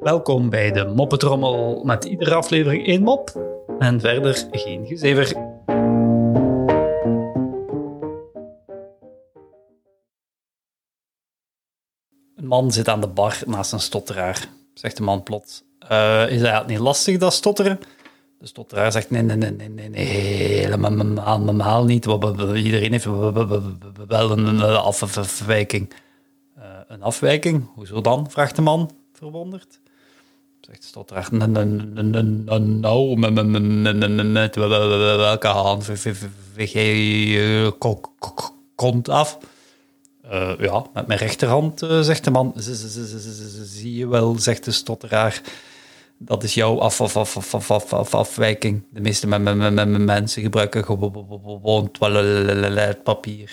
Welkom bij de Moppetrommel met iedere aflevering één mop en verder geen gezever. Een man zit aan de bar naast een stotteraar. Zegt de man plots: "Eh, Is dat niet lastig, dat stotteren? De stotteraar zegt: Nee, nee, nee, nee, nee, helemaal, helemaal niet. Iedereen heeft we- we- we- we- wel een afwijking. Eh, een afwijking? Hoezo dan? vraagt de man, verwonderd. Zegt stotteraar: "N- n- n- n- n- Nou, met- met- met- met- met- met wel- wel- wel- welke hand veeg je ko- kont af? Eh, ja, met mijn rechterhand, eh, zegt de man. Zie je wel, zegt de stotteraar. Dat is jouw af, af, af, af, af, af, af- afwijking. De meeste me- me- me- me- me- mensen gebruiken gewo- wo- wo- gewoon toiletpapier.